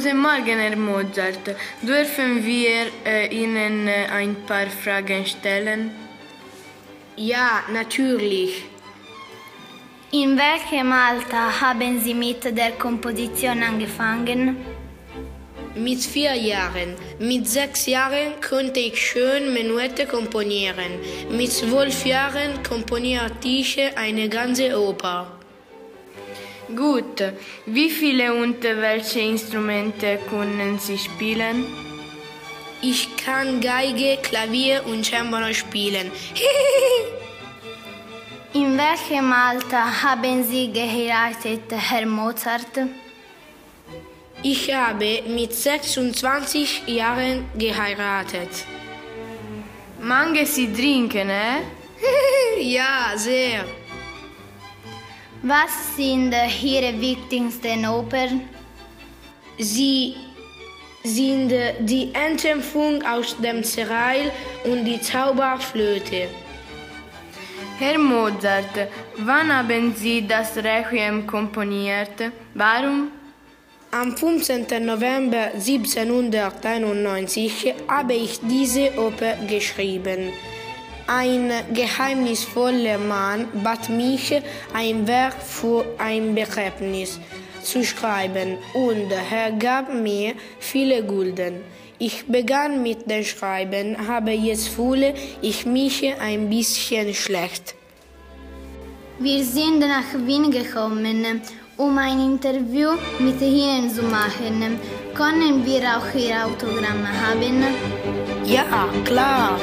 Morgen, Herr Mozart. Dürfen wir äh, Ihnen äh, ein paar Fragen stellen? Ja, natürlich. In welchem Alter haben Sie mit der Komposition angefangen? Mit vier Jahren. Mit sechs Jahren konnte ich schön Menuette komponieren. Mit zwölf Jahren komponierte ich eine ganze Oper. Gut. Wie viele und welche Instrumente können Sie spielen? Ich kann Geige, Klavier und Cembalo spielen. In welchem Alter haben Sie geheiratet, Herr Mozart? Ich habe mit 26 Jahren geheiratet. Mange Sie trinken, eh? ja, sehr. Was sind Ihre wichtigsten Opern? Sie sind die Entschämpfung aus dem Serail und die Zauberflöte. Herr Mozart, wann haben Sie das Requiem komponiert? Warum? Am 15. November 1791 habe ich diese Oper geschrieben. Ein geheimnisvoller Mann bat mich, ein Werk für ein Begräbnis zu schreiben und er gab mir viele Gulden. Ich begann mit dem Schreiben, aber jetzt fühle ich mich ein bisschen schlecht. Wir sind nach Wien gekommen, um ein Interview mit Ihnen zu machen. Können wir auch Ihr Autogramm haben? Ja, klar.